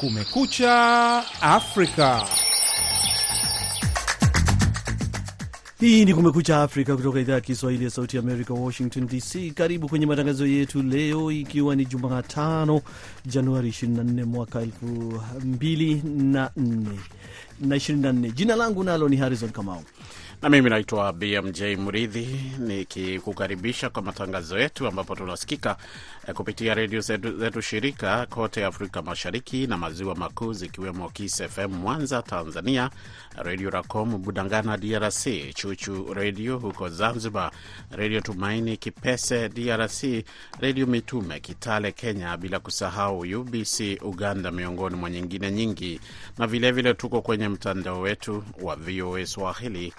Kumekucha Afrika. Hii ni Kumekucha Afrika kutoka idhaa ya Kiswahili ya Sauti ya Amerika, Washington DC. Karibu kwenye matangazo yetu leo, ikiwa ni Jumatano Januari 24 mwaka 2024. Jina langu nalo ni Harrison Kamau na mimi naitwa BMJ Mridhi nikikukaribisha kwa matangazo yetu ambapo tunasikika kupitia redio zetu, zetu shirika kote Afrika Mashariki na Maziwa Makuu zikiwemo Kiss FM Mwanza Tanzania, Redio Racom Budangana DRC, Chuchu Redio huko Zanzibar, Redio Tumaini Kipese DRC, Redio Mitume Kitale Kenya, bila kusahau UBC Uganda, miongoni mwa nyingine nyingi, na vilevile vile tuko kwenye mtandao wetu wa VOA Swahili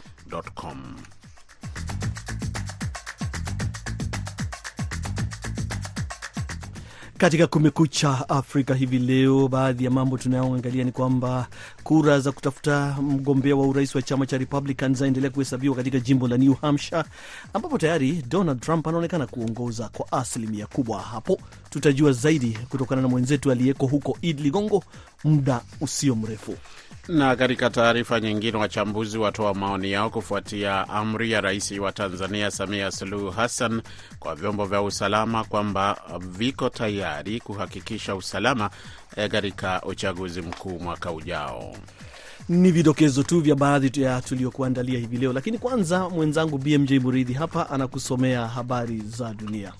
Katika Kumekucha Afrika hivi leo, baadhi ya mambo tunayoangalia ni kwamba kura za kutafuta mgombea wa urais wa chama cha Republican zaendelea kuhesabiwa katika jimbo la New Hampshire, ambapo tayari Donald Trump anaonekana kuongoza kwa asilimia kubwa. Hapo tutajua zaidi kutokana na mwenzetu aliyeko huko Id Ligongo muda usio mrefu. Na katika taarifa nyingine, wachambuzi watoa maoni yao kufuatia amri ya rais wa Tanzania Samia Suluhu Hassan kwa vyombo vya usalama kwamba viko tayari kuhakikisha usalama katika uchaguzi mkuu mwaka ujao. Ni vidokezo tu vya baadhi ya tuliokuandalia hivi leo, lakini kwanza mwenzangu BMJ Muridhi hapa anakusomea habari za dunia.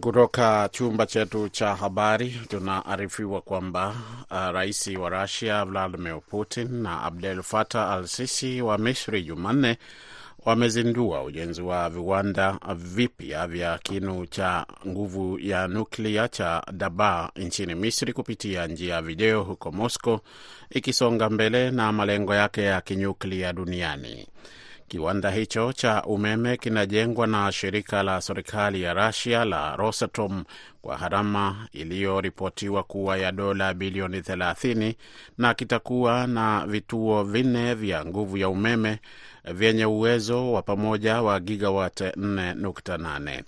Kutoka chumba chetu cha habari tunaarifiwa kwamba uh, rais wa Rusia Vladimir Putin na Abdel Fattah al Sisi wa Misri Jumanne wamezindua ujenzi wa viwanda vipya vya kinu cha nguvu ya nuklia cha Daba nchini Misri kupitia njia ya video, huko Moscow ikisonga mbele na malengo yake ya kinyuklia duniani. Kiwanda hicho cha umeme kinajengwa na shirika la serikali ya Russia la Rosatom kwa gharama iliyoripotiwa kuwa ya dola bilioni 30 na kitakuwa na vituo vinne vya nguvu ya umeme vyenye uwezo wa pamoja wa gigawat 4.8.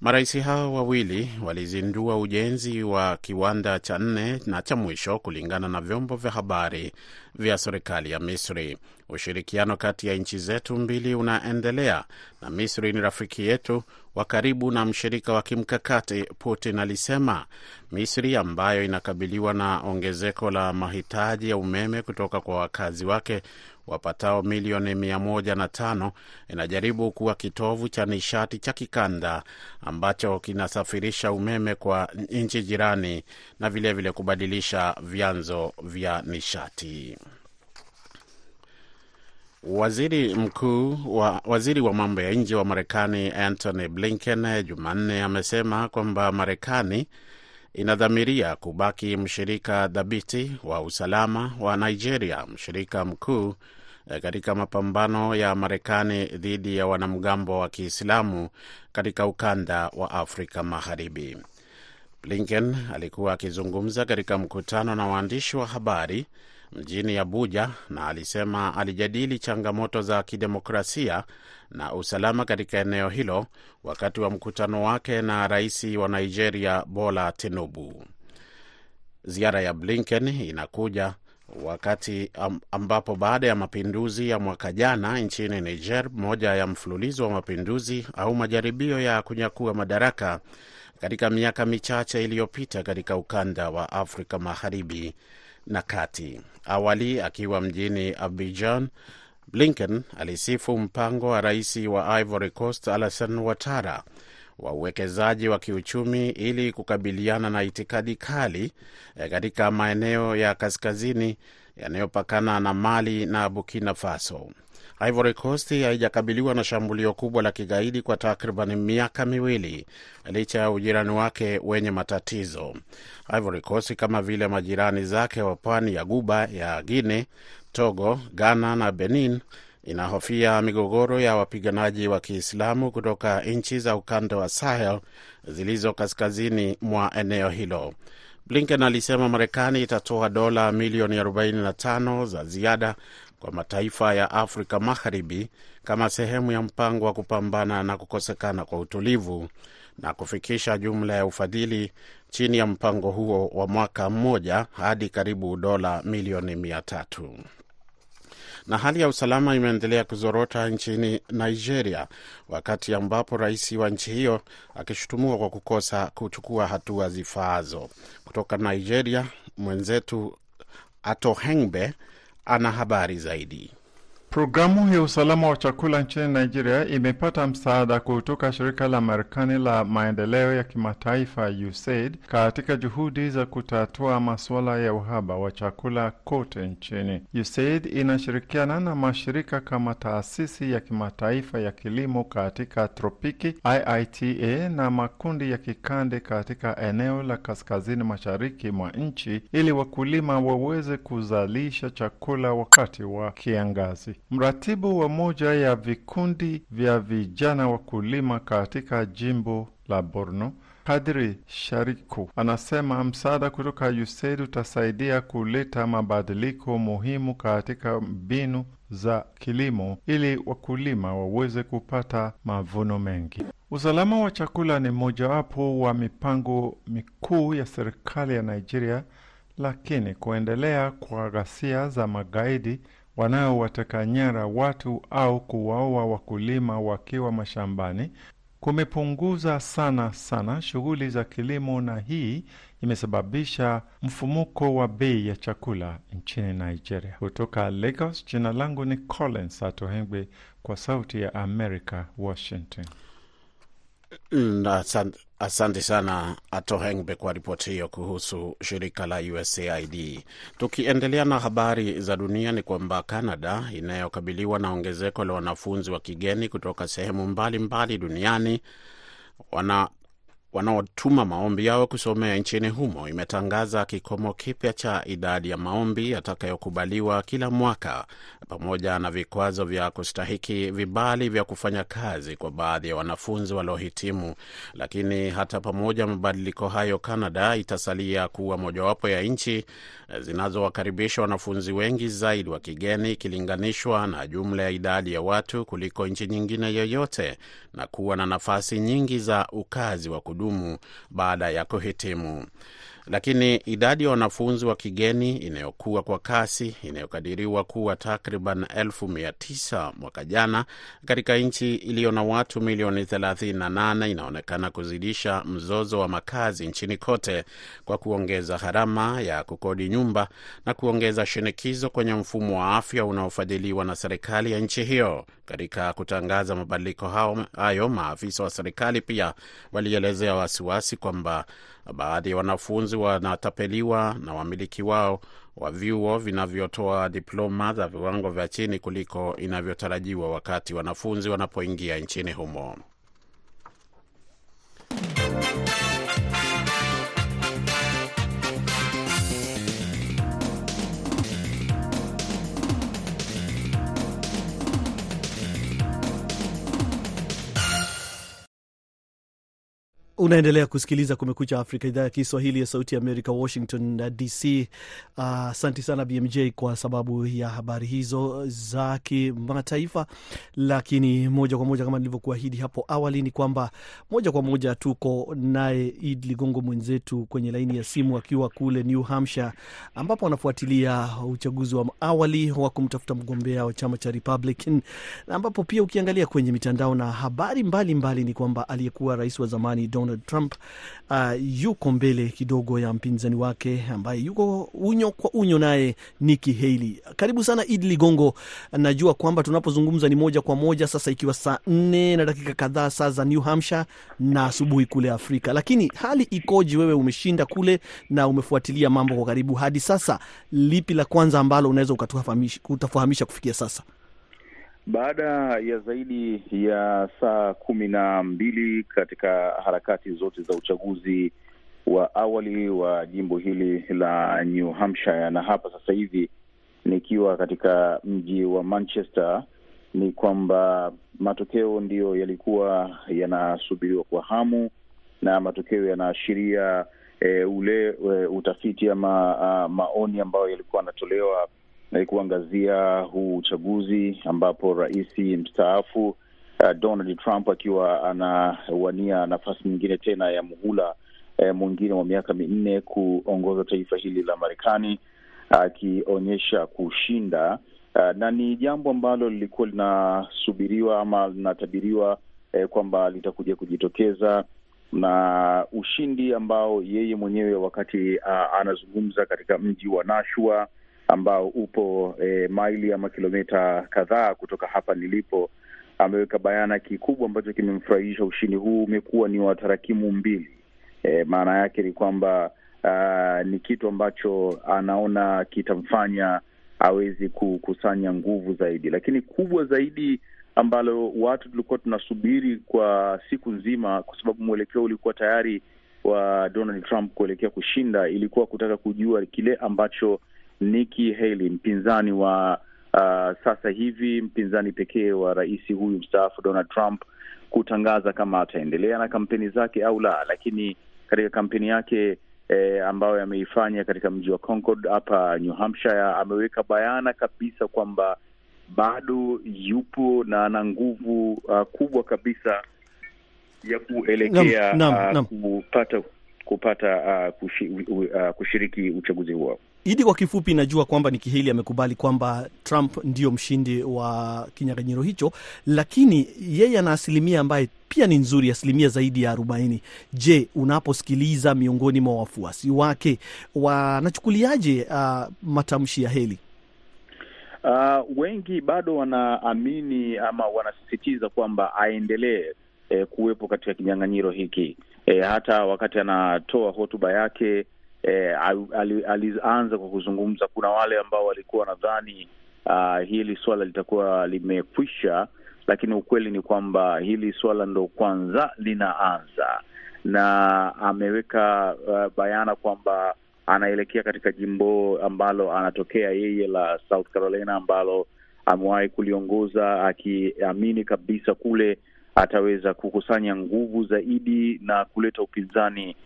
Marais hao wawili walizindua ujenzi wa kiwanda cha nne na cha mwisho, kulingana na vyombo vya habari vya serikali ya Misri. Ushirikiano kati ya nchi zetu mbili unaendelea na Misri ni rafiki yetu wa karibu na mshirika wa kimkakati, Putin alisema. Misri ambayo inakabiliwa na ongezeko la mahitaji ya umeme kutoka kwa wakazi wake wapatao milioni mia moja na tano inajaribu kuwa kitovu cha nishati cha kikanda ambacho kinasafirisha umeme kwa nchi jirani na vilevile vile kubadilisha vyanzo vya nishati. Waziri mkuu wa, waziri wa mambo ya nje wa Marekani Antony Blinken Jumanne amesema kwamba Marekani inadhamiria kubaki mshirika dhabiti wa usalama wa Nigeria, mshirika mkuu katika mapambano ya Marekani dhidi ya wanamgambo wa Kiislamu katika ukanda wa Afrika Magharibi. Blinken alikuwa akizungumza katika mkutano na waandishi wa habari mjini Abuja na alisema alijadili changamoto za kidemokrasia na usalama katika eneo hilo wakati wa mkutano wake na rais wa Nigeria Bola Tinubu. Ziara ya Blinken inakuja wakati ambapo baada ya mapinduzi ya mwaka jana nchini Niger, moja ya mfululizo wa mapinduzi au majaribio ya kunyakua madaraka katika miaka michache iliyopita katika ukanda wa Afrika Magharibi na kati. Awali akiwa mjini Abidjan, Blinken alisifu mpango wa rais wa Ivory Coast Alassane Ouattara wa uwekezaji wa kiuchumi ili kukabiliana na itikadi kali katika maeneo ya kaskazini yanayopakana na Mali na Burkina Faso. Ivory Coast haijakabiliwa na shambulio kubwa la kigaidi kwa takriban miaka miwili licha ya ujirani wake wenye matatizo. Ivory Coast kama vile majirani zake wa pwani ya Guba ya Guinea, Togo, Ghana na Benin inahofia migogoro ya wapiganaji wa Kiislamu kutoka nchi za ukanda wa Sahel zilizo kaskazini mwa eneo hilo. Blinken alisema Marekani itatoa dola milioni 45 za ziada kwa mataifa ya Afrika Magharibi kama sehemu ya mpango wa kupambana na kukosekana kwa utulivu na kufikisha jumla ya ufadhili chini ya mpango huo wa mwaka mmoja hadi karibu dola milioni mia tatu. Na hali ya usalama imeendelea kuzorota nchini Nigeria, wakati ambapo rais wa nchi hiyo akishutumiwa kwa kukosa kuchukua hatua zifaazo. Kutoka Nigeria, mwenzetu Atohengbe ana habari zaidi. Programu ya usalama wa chakula nchini Nigeria imepata msaada kutoka shirika la Marekani la maendeleo ya kimataifa USAID katika juhudi za kutatua masuala ya uhaba wa chakula kote nchini. USAID inashirikiana na mashirika kama taasisi ya kimataifa ya kilimo katika tropiki IITA na makundi ya kikande katika eneo la kaskazini mashariki mwa nchi ili wakulima waweze kuzalisha chakula wakati wa kiangazi. Mratibu wa moja ya vikundi vya vijana wakulima katika jimbo la Borno, Kadri Shariku, anasema msaada kutoka USAID utasaidia kuleta mabadiliko muhimu katika mbinu za kilimo ili wakulima waweze kupata mavuno mengi. Usalama wa chakula ni mojawapo wa mipango mikuu ya serikali ya Nigeria, lakini kuendelea kwa ghasia za magaidi wanaowateka nyara watu au kuwaua wakulima wakiwa mashambani kumepunguza sana sana shughuli za kilimo, na hii imesababisha mfumuko wa bei ya chakula nchini Nigeria. Kutoka Lagos, jina langu ni Collins Atohengwe kwa Sauti ya America, Washington. Asante, asante sana Atohengbe kwa ripoti hiyo kuhusu shirika la USAID. Tukiendelea na habari za dunia, ni kwamba Canada inayokabiliwa na ongezeko la wanafunzi wa kigeni kutoka sehemu mbalimbali mbali duniani wana wanaotuma maombi yao kusomea nchini humo imetangaza kikomo kipya cha idadi ya maombi yatakayokubaliwa kila mwaka pamoja na vikwazo vya kustahiki vibali vya kufanya kazi kwa baadhi ya wanafunzi waliohitimu. Lakini hata pamoja mabadiliko hayo, Canada itasalia kuwa mojawapo ya nchi zinazowakaribisha wanafunzi wengi zaidi wa kigeni ikilinganishwa na jumla ya idadi ya watu kuliko nchi nyingine yoyote na kuwa na nafasi nyingi za ukazi wa kudumu baada ya kuhitimu. Lakini idadi ya wanafunzi wa kigeni inayokuwa kwa kasi inayokadiriwa kuwa takriban elfu mia tisa mwaka jana katika nchi iliyo na watu milioni 38 inaonekana kuzidisha mzozo wa makazi nchini kote kwa kuongeza gharama ya kukodi nyumba na kuongeza shinikizo kwenye mfumo wa afya unaofadhiliwa na serikali ya nchi hiyo. Katika kutangaza mabadiliko hayo, maafisa wa serikali pia walielezea wasiwasi kwamba baadhi ya wanafunzi wanatapeliwa na wamiliki wao wa vyuo vinavyotoa diploma za viwango vya chini kuliko inavyotarajiwa wakati wanafunzi wanapoingia nchini humo. Unaendelea kusikiliza Kumekucha Afrika, idhaa ya Kiswahili ya Sauti ya Amerika, Washington DC. Asante uh, sana BMJ kwa sababu ya habari hizo za kimataifa. Lakini moja kwa moja, kama nilivyokuahidi hapo awali, ni kwamba moja kwa moja tuko naye Id Ligongo mwenzetu kwenye laini ya simu akiwa kule New Hampshire, ambapo anafuatilia uchaguzi wa awali wa kumtafuta mgombea wa chama cha Republican, ambapo pia ukiangalia kwenye mitandao na habari mbalimbali mbali, ni kwamba aliyekuwa rais wa zamani Donald Trump uh, yuko mbele kidogo ya mpinzani wake ambaye yuko unyo kwa unyo naye Nikki Haley. Karibu sana Idi Ligongo, najua kwamba tunapozungumza ni moja kwa moja sasa, ikiwa saa nne na dakika kadhaa saa za New Hampshire na asubuhi kule Afrika, lakini hali ikoje? Wewe umeshinda kule na umefuatilia mambo kwa karibu hadi sasa, lipi la kwanza ambalo unaweza ukatufahamisha kufikia sasa? Baada ya zaidi ya saa kumi na mbili katika harakati zote za uchaguzi wa awali wa jimbo hili la New Hampshire, na hapa sasa hivi nikiwa katika mji wa Manchester, ni kwamba matokeo ndiyo yalikuwa yanasubiriwa kwa hamu, na matokeo yanaashiria e, ule e, utafiti ama maoni ambayo yalikuwa yanatolewa na kuangazia huu uchaguzi ambapo rais mstaafu uh, Donald Trump akiwa anawania nafasi nyingine tena ya muhula eh, mwingine wa miaka minne kuongoza taifa hili la Marekani akionyesha uh, kushinda. Uh, na ni jambo ambalo lilikuwa linasubiriwa ama linatabiriwa eh, kwamba litakuja kujitokeza na ushindi ambao yeye mwenyewe wakati uh, anazungumza katika mji wa Nashua ambao upo e, maili ama kilomita kadhaa kutoka hapa nilipo, ameweka bayana kikubwa ambacho kimemfurahisha. Ushindi huu umekuwa ni wa tarakimu mbili. E, maana yake ni kwamba uh, ni kitu ambacho anaona kitamfanya awezi kukusanya nguvu zaidi, lakini kubwa zaidi ambalo watu tulikuwa tunasubiri kwa siku nzima, kwa sababu mwelekeo ulikuwa tayari wa Donald Trump kuelekea kushinda, ilikuwa kutaka kujua kile ambacho Nikki Haley mpinzani wa uh, sasa hivi mpinzani pekee wa rais huyu mstaafu Donald Trump kutangaza kama ataendelea na kampeni zake au la. Lakini katika kampeni yake E, ambayo ameifanya katika mji wa Concord hapa New Hampshire, ameweka bayana kabisa kwamba bado yupo na ana nguvu uh, kubwa kabisa ya kuelekea Nam, nam, uh, nam. kupata kupata uh, kushi, uh, kushiriki uchaguzi huo. Idi, kwa kifupi, najua kwamba Nikki Haley amekubali kwamba Trump ndio mshindi wa kinyang'anyiro hicho, lakini yeye ana asilimia ambaye pia ni nzuri, asilimia zaidi ya arobaini. Je, unaposikiliza miongoni mwa wafuasi wake wanachukuliaje uh, matamshi ya Haley? Uh, wengi bado wanaamini ama wanasisitiza kwamba aendelee eh, kuwepo katika kinyang'anyiro hiki eh, hata wakati anatoa hotuba yake eh, alianza kwa kuzungumza. Kuna wale ambao walikuwa nadhani uh, hili swala litakuwa limekwisha, lakini ukweli ni kwamba hili swala ndo kwanza linaanza, na ameweka uh, bayana kwamba anaelekea katika jimbo ambalo anatokea yeye la South Carolina ambalo amewahi kuliongoza akiamini kabisa kule ataweza kukusanya nguvu zaidi na kuleta upinzani.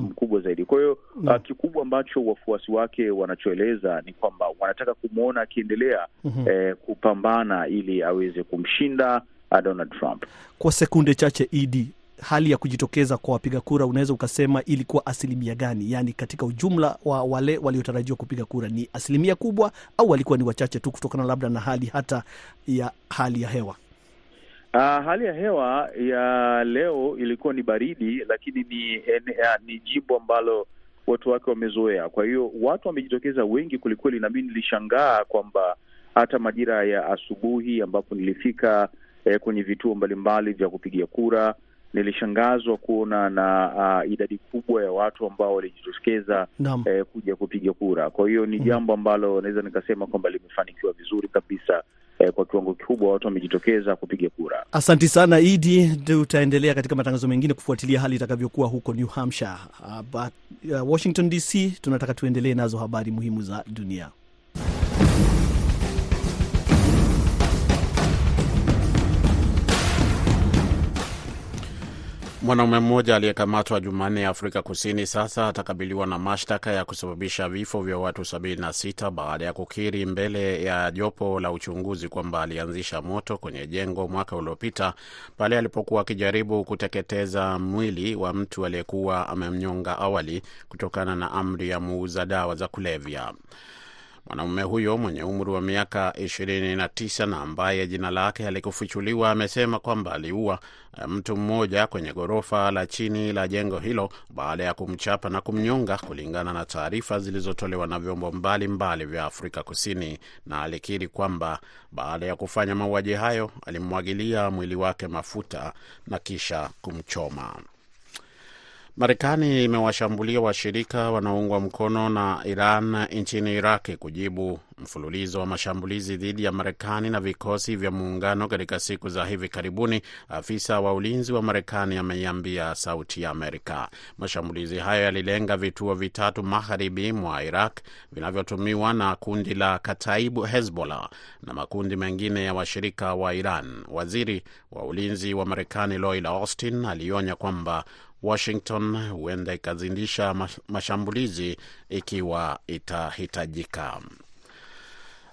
Mkubwa zaidi. Kwa hiyo uh, kikubwa ambacho wafuasi wake wanachoeleza ni kwamba wanataka kumwona akiendelea Mhm. eh, kupambana ili aweze kumshinda uh, Donald Trump. Kwa sekunde chache, Idi, hali ya kujitokeza kwa wapiga kura unaweza ukasema ilikuwa asilimia gani? Yaani katika ujumla wa wale waliotarajiwa kupiga kura ni asilimia kubwa, au walikuwa ni wachache tu kutokana labda na hali hata ya hali ya hewa? Uh, hali ya hewa ya leo ilikuwa ni baridi, lakini ni ene, ni jimbo ambalo watu wake wamezoea. Kwa hiyo watu wamejitokeza wengi kwelikweli, na mi nilishangaa kwamba hata majira ya asubuhi ambapo nilifika eh, kwenye vituo mbalimbali vya kupigia kura nilishangazwa kuona na uh, idadi kubwa ya watu ambao walijitokeza eh, kuja kupiga kura. Kwa hiyo ni Mhm. jambo ambalo naweza nikasema kwamba limefanikiwa vizuri kabisa. Eh, kwa kiwango kikubwa watu wamejitokeza kupiga kura. Asanti sana Idi, tutaendelea katika matangazo mengine kufuatilia hali itakavyokuwa huko New Hampshire. Uh, but, uh, Washington DC tunataka tuendelee nazo habari muhimu za dunia. Mwanaume mmoja aliyekamatwa Jumanne Afrika Kusini sasa atakabiliwa na mashtaka ya kusababisha vifo vya watu 76 baada ya kukiri mbele ya jopo la uchunguzi kwamba alianzisha moto kwenye jengo mwaka uliopita pale alipokuwa akijaribu kuteketeza mwili wa mtu aliyekuwa amemnyonga awali kutokana na amri ya muuza dawa za kulevya. Mwanamume huyo mwenye umri wa miaka 29 na ambaye jina lake halikufichuliwa amesema kwamba aliua eh, mtu mmoja kwenye ghorofa la chini la jengo hilo baada ya kumchapa na kumnyonga, kulingana na taarifa zilizotolewa na vyombo mbalimbali vya Afrika Kusini, na alikiri kwamba baada ya kufanya mauaji hayo alimwagilia mwili wake mafuta na kisha kumchoma. Marekani imewashambulia washirika wanaoungwa mkono na Iran nchini Iraki kujibu mfululizo wa mashambulizi dhidi ya Marekani na vikosi vya muungano katika siku za hivi karibuni, afisa wa ulinzi wa Marekani ameiambia Sauti ya Amerika. Mashambulizi hayo yalilenga vituo vitatu magharibi mwa Iraq vinavyotumiwa na kundi la Kataibu Hezbollah na makundi mengine ya washirika wa Iran. Waziri wa ulinzi wa Marekani Lloyd Austin alionya kwamba Washington huenda ikazindisha mashambulizi ikiwa itahitajika.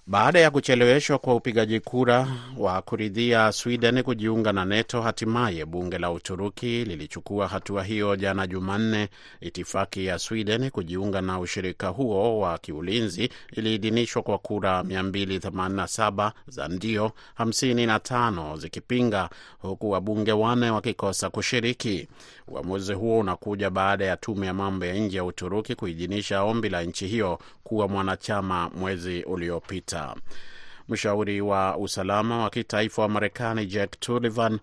Baada ya kucheleweshwa kwa upigaji kura wa kuridhia Sweden kujiunga na NATO, hatimaye bunge la Uturuki lilichukua hatua hiyo jana Jumanne. Itifaki ya Sweden kujiunga na ushirika huo wa kiulinzi iliidhinishwa kwa kura 287 za ndio, 55 zikipinga, huku wabunge wane wakikosa kushiriki. Uamuzi huo unakuja baada ya tume ya mambo ya nje ya Uturuki kuidhinisha ombi la nchi hiyo kuwa mwanachama mwezi uliopita. Mshauri wa usalama wa kitaifa wa Marekani Jake Sullivan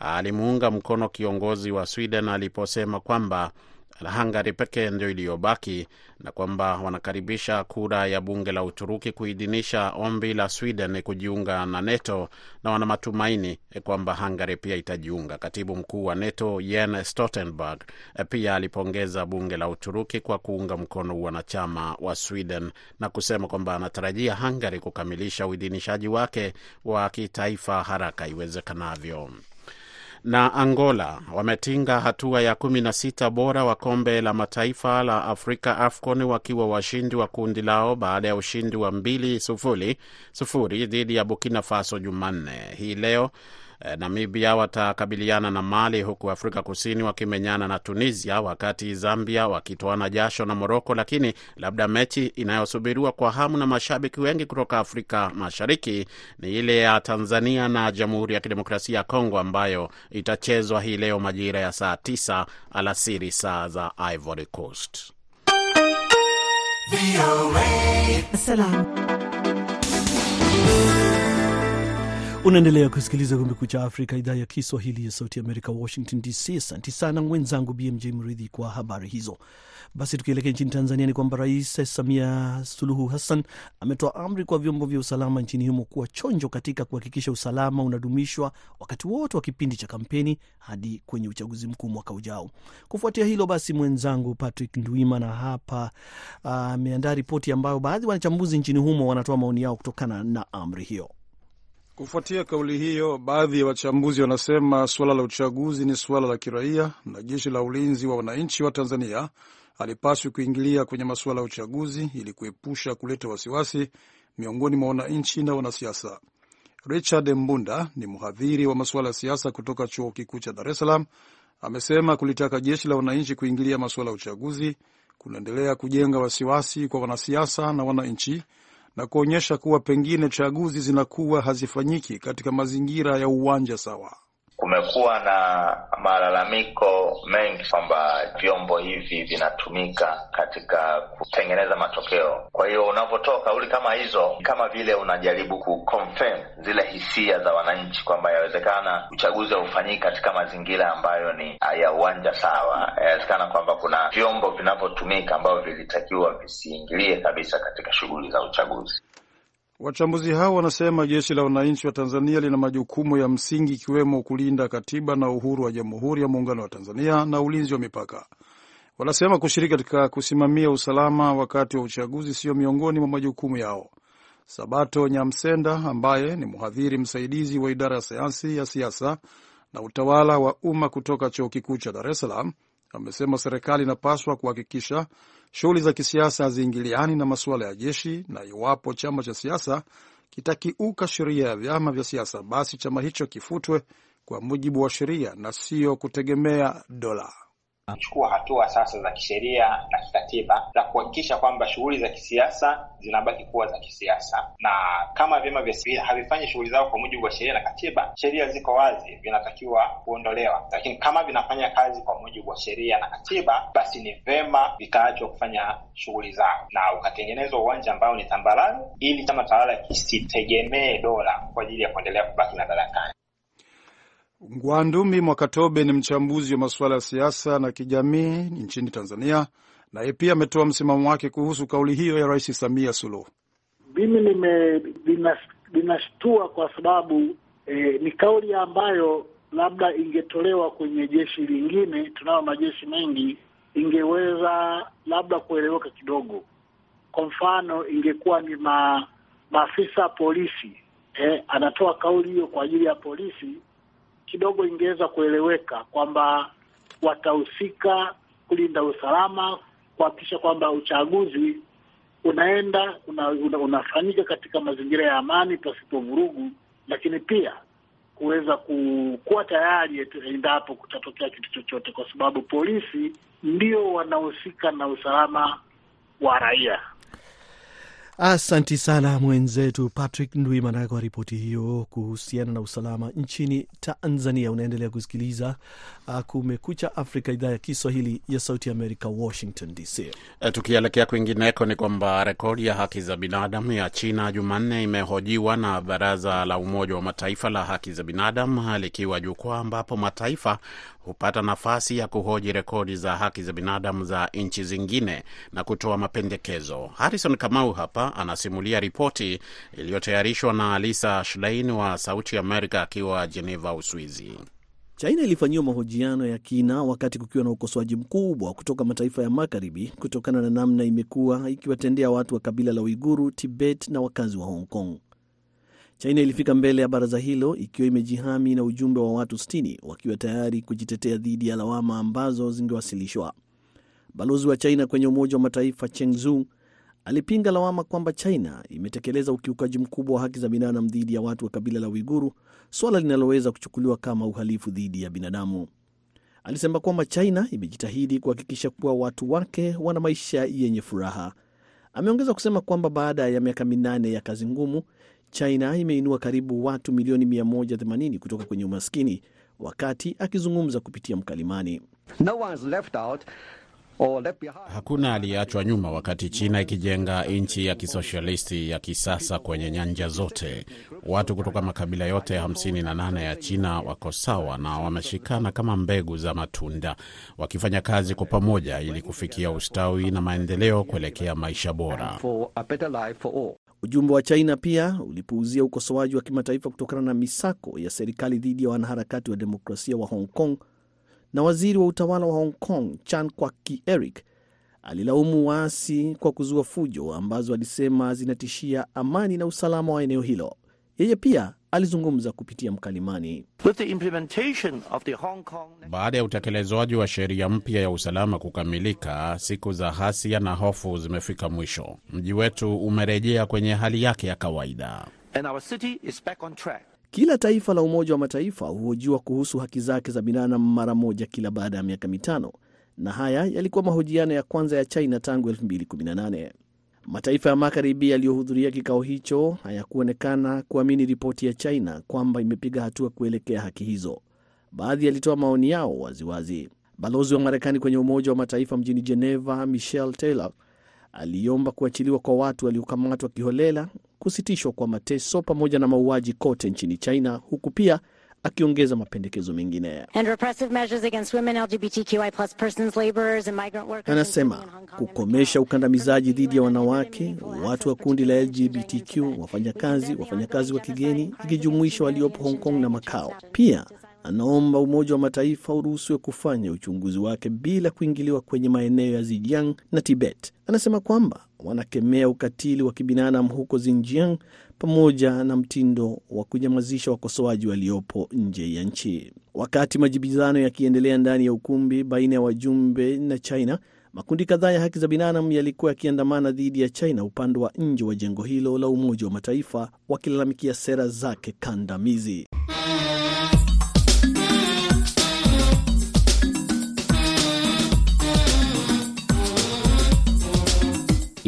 alimuunga mkono kiongozi wa Sweden aliposema kwamba Hungary pekee ndio iliyobaki na kwamba wanakaribisha kura ya bunge la Uturuki kuidhinisha ombi la Sweden kujiunga na NATO na wana matumaini kwamba Hungary pia itajiunga. Katibu mkuu wa NATO Jens Stoltenberg pia alipongeza bunge la Uturuki kwa kuunga mkono wanachama wa Sweden na kusema kwamba anatarajia Hungary kukamilisha uidhinishaji wake wa kitaifa haraka iwezekanavyo na Angola wametinga hatua ya kumi na sita bora wa kombe la mataifa la Afrika AFCON wakiwa washindi wa kundi lao baada ya ushindi wa mbili sufuri sufuri dhidi ya Burkina Faso Jumanne. Hii leo Namibia watakabiliana na Mali, huku Afrika Kusini wakimenyana na Tunisia, wakati Zambia wakitoana jasho na Moroko. Lakini labda mechi inayosubiriwa kwa hamu na mashabiki wengi kutoka Afrika Mashariki ni ile ya Tanzania na Jamhuri ya Kidemokrasia ya Kongo, ambayo itachezwa hii leo majira ya saa tisa alasiri saa za Ivory Coast. Unaendelea kusikiliza Kumekucha Afrika, idhaa ya Kiswahili ya Sauti Amerika, Washington DC. Asanti sana mwenzangu BMJ Mridhi kwa habari hizo. Basi tukielekea nchini Tanzania, ni kwamba Rais Samia Suluhu Hassan ametoa amri kwa vyombo vya usalama nchini humo kuwa chonjo katika kuhakikisha usalama unadumishwa wakati wote wa kipindi cha kampeni hadi kwenye uchaguzi mkuu mwaka ujao. Kufuatia hilo basi, mwenzangu Patrick Ndwimana hapa ameandaa uh, ripoti ambayo baadhi wanachambuzi nchini humo wanatoa maoni yao kutokana na amri hiyo. Kufuatia kauli hiyo, baadhi ya wachambuzi wanasema suala la uchaguzi ni suala la kiraia na jeshi la ulinzi wa wananchi wa Tanzania halipaswi kuingilia kwenye masuala ya uchaguzi ili kuepusha kuleta wasiwasi miongoni mwa wananchi na wanasiasa. Richard Mbunda ni mhadhiri wa masuala ya siasa kutoka chuo kikuu cha Dar es Salaam. Amesema kulitaka jeshi la wananchi kuingilia masuala ya uchaguzi kunaendelea kujenga wasiwasi kwa wanasiasa na wananchi na kuonyesha kuwa pengine chaguzi zinakuwa hazifanyiki katika mazingira ya uwanja sawa. Kumekuwa na malalamiko mengi kwamba vyombo hivi vinatumika katika kutengeneza matokeo. Kwa hiyo unavyotoa kauli kama hizo, kama vile unajaribu kuconfirm zile hisia za wananchi kwamba yawezekana uchaguzi haufanyiki katika mazingira ambayo ni ya uwanja sawa. Yawezekana kwamba kuna vyombo vinavyotumika ambavyo vilitakiwa visiingilie kabisa katika shughuli za uchaguzi. Wachambuzi hao wanasema jeshi la wananchi wa Tanzania lina majukumu ya msingi ikiwemo kulinda katiba na uhuru wa Jamhuri ya Muungano wa Tanzania na ulinzi wa mipaka. Wanasema kushiriki katika kusimamia usalama wakati wa uchaguzi sio miongoni mwa majukumu yao. Sabato Nyamsenda ambaye ni mhadhiri msaidizi wa idara ya sayansi ya siasa na utawala wa umma kutoka Chuo Kikuu cha Dar es Salaam amesema serikali inapaswa kuhakikisha shughuli za kisiasa haziingiliani na masuala ya jeshi, na iwapo chama cha siasa kitakiuka sheria ya vyama vya siasa, basi chama hicho kifutwe kwa mujibu wa sheria na sio kutegemea dola. Kuchukua hatua sasa za kisheria na kikatiba za kuhakikisha kwamba shughuli za kisiasa zinabaki kuwa za kisiasa, na kama vyama vya havifanyi shughuli zao kwa mujibu wa sheria na katiba, sheria ziko wazi, vinatakiwa kuondolewa. Lakini kama vinafanya kazi kwa mujibu wa sheria na katiba, basi ni vema vikaachwa kufanya shughuli zao na ukatengenezwa uwanja ambao ni tambarare, ili chama tawala kisitegemee dola kwa ajili ya kuendelea kubaki madarakani. Ngwandumi Mwakatobe ni mchambuzi wa masuala ya siasa na kijamii nchini Tanzania, naye pia ametoa msimamo wake kuhusu kauli hiyo ya Rais Samia Suluhu. Mimi linashtua kwa sababu eh, ni kauli ambayo labda ingetolewa kwenye jeshi lingine, tunayo majeshi mengi, ingeweza labda kueleweka kidogo. Kwa mfano, ingekuwa ni ma, maafisa polisi eh, anatoa kauli hiyo kwa ajili ya polisi kidogo ingeweza kueleweka kwamba watahusika kulinda usalama, kuhakikisha kwamba uchaguzi unaenda una, una, unafanyika katika mazingira ya amani pasipo vurugu, lakini pia kuweza kuwa tayari endapo kutatokea kitu chochote, kwa sababu polisi ndio wanahusika na usalama wa raia. Asanti sana mwenzetu Patrick Ndwimana kwa ripoti hiyo kuhusiana na usalama nchini Tanzania. Unaendelea kusikiliza uh, Kumekucha Afrika, idhaa ya Kiswahili ya Sauti Amerika, Washington DC. Tukielekea kwingineko, ni kwamba rekodi ya haki za binadamu ya China Jumanne imehojiwa na Baraza la Umoja wa Mataifa la Haki za Binadamu, likiwa jukwaa ambapo mataifa hupata nafasi ya kuhoji rekodi za haki za binadamu za nchi zingine na kutoa mapendekezo. Harrison Kamau hapa anasimulia ripoti iliyotayarishwa na Lisa Schlein wa Sauti Amerika akiwa Geneva, Uswizi. China ilifanyiwa mahojiano ya kina wakati kukiwa na ukosoaji mkubwa kutoka mataifa ya magharibi kutokana na namna imekuwa ikiwatendea watu wa kabila la Uiguru, Tibet na wakazi wa Hong Kong. China ilifika mbele ya baraza hilo ikiwa imejihami na ujumbe wa watu 60 wakiwa tayari kujitetea dhidi ya lawama ambazo zingewasilishwa. Balozi wa China kwenye Umoja wa Mataifa Cheng Zu alipinga lawama kwamba China imetekeleza ukiukaji mkubwa wa haki za binadamu dhidi ya watu wa kabila la Uiguru, suala linaloweza kuchukuliwa kama uhalifu dhidi ya binadamu. Alisema kwamba China imejitahidi kuhakikisha kuwa watu wake wana maisha yenye furaha. Ameongeza kusema kwamba baada ya miaka minane ya kazi ngumu, China imeinua karibu watu milioni 180 kutoka kwenye umaskini, wakati akizungumza kupitia mkalimani. No one left out. Hakuna aliyeachwa nyuma wakati China ikijenga nchi ya kisosialisti ya kisasa kwenye nyanja zote. Watu kutoka makabila yote 58 ya China wako sawa na wameshikana kama mbegu za matunda, wakifanya kazi kwa pamoja ili kufikia ustawi na maendeleo kuelekea maisha bora. Ujumbe wa China pia ulipuuzia ukosoaji wa kimataifa kutokana na misako ya serikali dhidi ya wanaharakati wa demokrasia wa Hong Kong na waziri wa utawala wa Hong Kong Chan Kwaki Eric alilaumu waasi kwa kuzua fujo ambazo alisema zinatishia amani na usalama wa eneo hilo. Yeye pia alizungumza kupitia mkalimani. Kong... Baada ya utekelezwaji wa sheria mpya ya usalama kukamilika, siku za hasia na hofu zimefika mwisho. Mji wetu umerejea kwenye hali yake ya kawaida. And our city is back on track. Kila taifa la Umoja wa Mataifa huhojiwa kuhusu haki zake za binadamu mara moja kila baada ya miaka mitano, na haya yalikuwa mahojiano ya kwanza ya China tangu 2018. Mataifa ya magharibi yaliyohudhuria kikao hicho hayakuonekana kuamini ripoti ya China kwamba imepiga hatua kuelekea haki hizo. Baadhi yalitoa maoni yao waziwazi. Balozi wa Marekani kwenye Umoja wa Mataifa mjini Geneva, Michelle Taylor, aliomba kuachiliwa kwa watu waliokamatwa kiholela, kusitishwa kwa mateso pamoja na mauaji kote nchini China, huku pia akiongeza mapendekezo mengine. Anasema kukomesha ukandamizaji dhidi ya wanawake, watu wa kundi la LGBTQ, wafanyakazi, wafanyakazi wa kigeni, ikijumuisha waliopo Hong Kong na Macau. Pia anaomba Umoja wa Mataifa uruhusiwe kufanya uchunguzi wake bila kuingiliwa kwenye maeneo ya Xinjiang na Tibet. Anasema kwamba wanakemea ukatili wa kibinadamu huko Xinjiang pamoja na mtindo wa kunyamazisha wakosoaji waliopo nje ya nchi. Wakati majibizano yakiendelea ndani ya ukumbi baina ya wajumbe na China, makundi kadhaa ya haki za binadamu yalikuwa yakiandamana dhidi ya China upande wa nje wa jengo hilo la Umoja wa Mataifa, wakilalamikia sera zake kandamizi.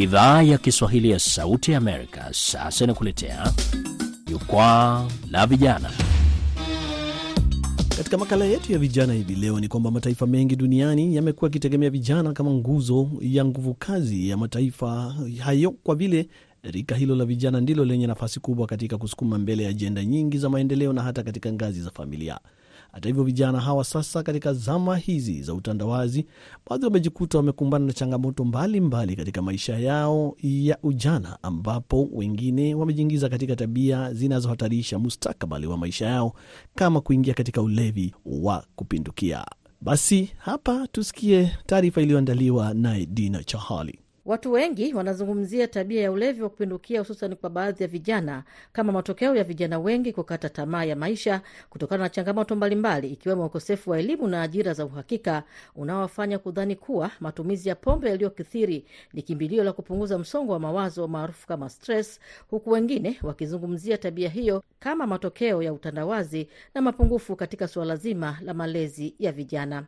Idhaa ya Kiswahili ya Sauti ya Amerika sasa inakuletea jukwaa la vijana. Katika makala yetu ya vijana hivi leo ni kwamba mataifa mengi duniani yamekuwa yakitegemea vijana kama nguzo ya nguvu kazi ya mataifa hayo, kwa vile rika hilo la vijana ndilo lenye nafasi kubwa katika kusukuma mbele ajenda nyingi za maendeleo na hata katika ngazi za familia. Hata hivyo, vijana hawa sasa, katika zama hizi za utandawazi, baadhi wamejikuta wamekumbana na changamoto mbalimbali mbali katika maisha yao ya ujana, ambapo wengine wamejiingiza katika tabia zinazohatarisha mustakabali wa maisha yao kama kuingia katika ulevi wa kupindukia. Basi hapa tusikie taarifa iliyoandaliwa naye Dina Chahali. Watu wengi wanazungumzia tabia ya ulevi wa kupindukia, hususan kwa baadhi ya vijana, kama matokeo ya vijana wengi kukata tamaa ya maisha kutokana na changamoto mbalimbali, ikiwemo ukosefu wa elimu na ajira za uhakika unaowafanya kudhani kuwa matumizi ya pombe yaliyokithiri ni kimbilio la kupunguza msongo wa mawazo maarufu kama stress, huku wengine wakizungumzia tabia hiyo kama matokeo ya utandawazi na mapungufu katika suala zima la malezi ya vijana.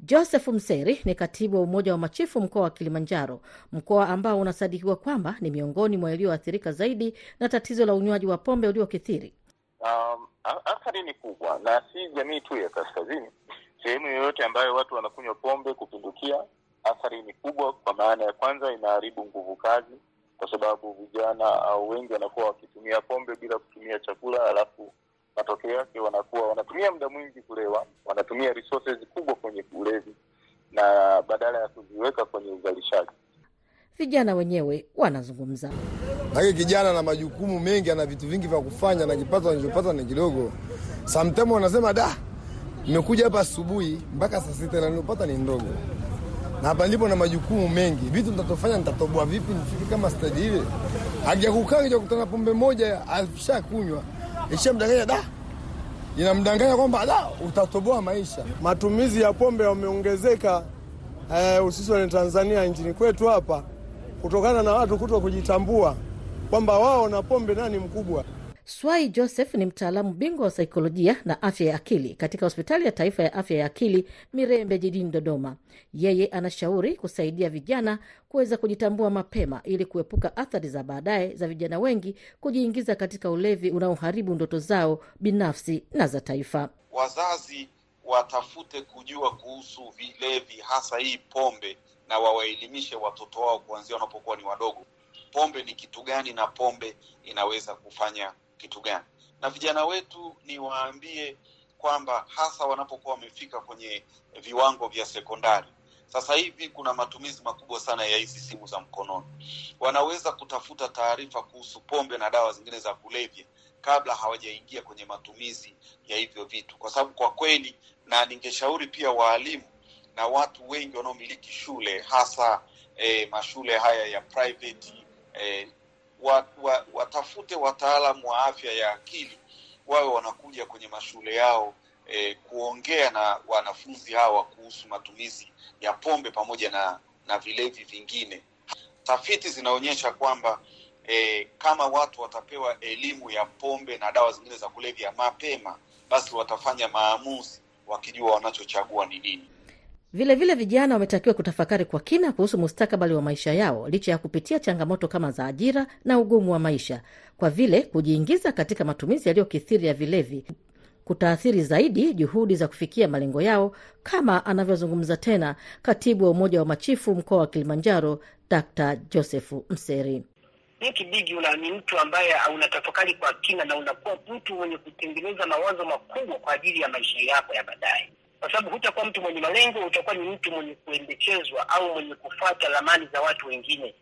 Joseph Mseri ni katibu wa Umoja wa Machifu mkoa wa Kilimanjaro, mkoa ambao unasadikiwa kwamba ni miongoni mwa yaliyoathirika zaidi na tatizo la unywaji wa pombe uliokithiri. Um, athari ni kubwa, na si jamii tu ya kaskazini. Sehemu yoyote ambayo watu wanakunywa pombe kupindukia, athari ni kubwa. Kwa maana ya kwanza, inaharibu nguvu kazi, kwa sababu vijana au wengi wanakuwa wakitumia pombe bila kutumia chakula, alafu matokeo yake wanakuwa wanatumia muda mwingi kulewa, wanatumia resources kubwa kwenye ulevi na badala ya kuziweka kwenye uzalishaji. Vijana wenyewe wanazungumza. Lakini kijana na majukumu mengi, ana vitu vingi vya kufanya na kipato anachopata ni kidogo. Sometimes wanasema da, nimekuja hapa asubuhi mpaka saa sita na nilopata ni ndogo, na hapa nilipo na majukumu mengi, vitu nitatofanya, nitatoboa vipi nifike kama stadi ile? Hajakukaa kija kutana pombe moja ashakunywa ishamdanganya da, inamdanganya kwamba da utatoboa maisha. Matumizi ya pombe yameongezeka hususani eh, Tanzania nchini kwetu hapa, kutokana na watu kuto kujitambua kwamba wao na pombe nani mkubwa. Swai Joseph ni mtaalamu bingwa wa saikolojia na afya ya akili katika hospitali ya taifa ya afya ya akili Mirembe jijini Dodoma. Yeye anashauri kusaidia vijana kuweza kujitambua mapema ili kuepuka athari za baadaye za vijana wengi kujiingiza katika ulevi unaoharibu ndoto zao binafsi na za taifa. Wazazi watafute kujua kuhusu vilevi, hasa hii pombe, na wawaelimishe watoto wao kuanzia wanapokuwa ni wadogo. Pombe ni kitu gani na pombe inaweza kufanya kitu gani? Na vijana wetu ni waambie kwamba hasa wanapokuwa wamefika kwenye viwango vya sekondari, sasa hivi kuna matumizi makubwa sana ya hizi simu za mkononi. Wanaweza kutafuta taarifa kuhusu pombe na dawa zingine za kulevya kabla hawajaingia kwenye matumizi ya hivyo vitu, kwa sababu kwa kweli, na ningeshauri pia waalimu na watu wengi wanaomiliki shule hasa eh, mashule haya ya private eh, wa, wa, watafute wataalamu wa afya ya akili wawe wanakuja kwenye mashule yao eh, kuongea na wanafunzi hawa kuhusu matumizi ya pombe pamoja na na vilevi vingine. Tafiti zinaonyesha kwamba eh, kama watu watapewa elimu ya pombe na dawa zingine za kulevya mapema, basi watafanya maamuzi wakijua wanachochagua ni nini. Vilevile vile vijana wametakiwa kutafakari kwa kina kuhusu mustakabali wa maisha yao licha ya kupitia changamoto kama za ajira na ugumu wa maisha, kwa vile kujiingiza katika matumizi yaliyokithiri ya vilevi kutaathiri zaidi juhudi za kufikia malengo yao, kama anavyozungumza tena katibu wa Umoja wa Machifu mkoa wa Kilimanjaro, Dr Josefu Mseri. Mtu bigi una ni mtu ambaye unatafakari kwa kina na unakuwa mtu mwenye kutengeneza mawazo makubwa kwa ajili ya maisha yako ya baadaye kwa sababu hutakuwa mtu mwenye malengo, utakuwa ni mtu mwenye kuendekezwa au mwenye kufuata ramani za watu wengine.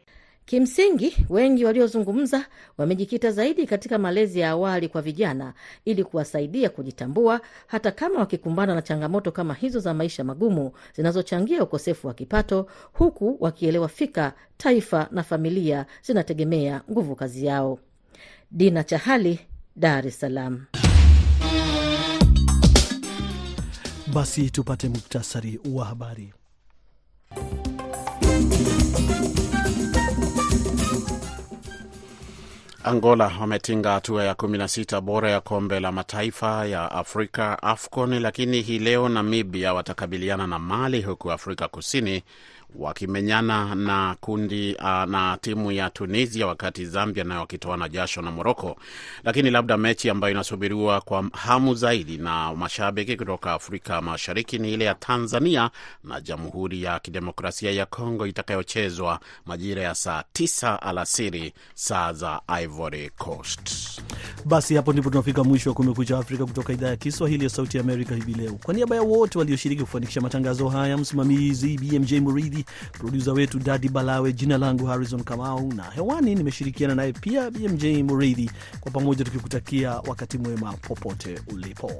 Kimsingi, wengi waliozungumza wamejikita zaidi katika malezi ya awali kwa vijana ili kuwasaidia kujitambua, hata kama wakikumbana na changamoto kama hizo za maisha magumu zinazochangia ukosefu wa kipato, huku wakielewa fika taifa na familia zinategemea nguvu kazi yao. Dina Chahali, Dar es Salaam. Basi tupate muktasari wa habari. Angola wametinga hatua ya 16 bora ya kombe la mataifa ya Afrika AFCON, lakini hii leo Namibia watakabiliana na Mali, huku Afrika Kusini wakimenyana na kundi uh, na timu ya Tunisia, wakati Zambia nayo wakitoana jasho na Moroko. Lakini labda mechi ambayo inasubiriwa kwa hamu zaidi na mashabiki kutoka Afrika Mashariki ni ile ya Tanzania na Jamhuri ya Kidemokrasia ya Kongo itakayochezwa majira ya saa tisa alasiri saa za Ivory Coast. Basi hapo ndipo tunafika mwisho wa Kumekucha Afrika kutoka idhaa ya Kiswahili ya Sauti ya Amerika hivi leo. Kwa niaba ya wote walioshiriki kufanikisha matangazo haya, msimamizi BMJ Muridhi, produsa wetu Dadi Balawe, jina langu Harrison Kamau na hewani nimeshirikiana naye pia BMJ Muridhi, kwa pamoja tukikutakia wakati mwema popote ulipo.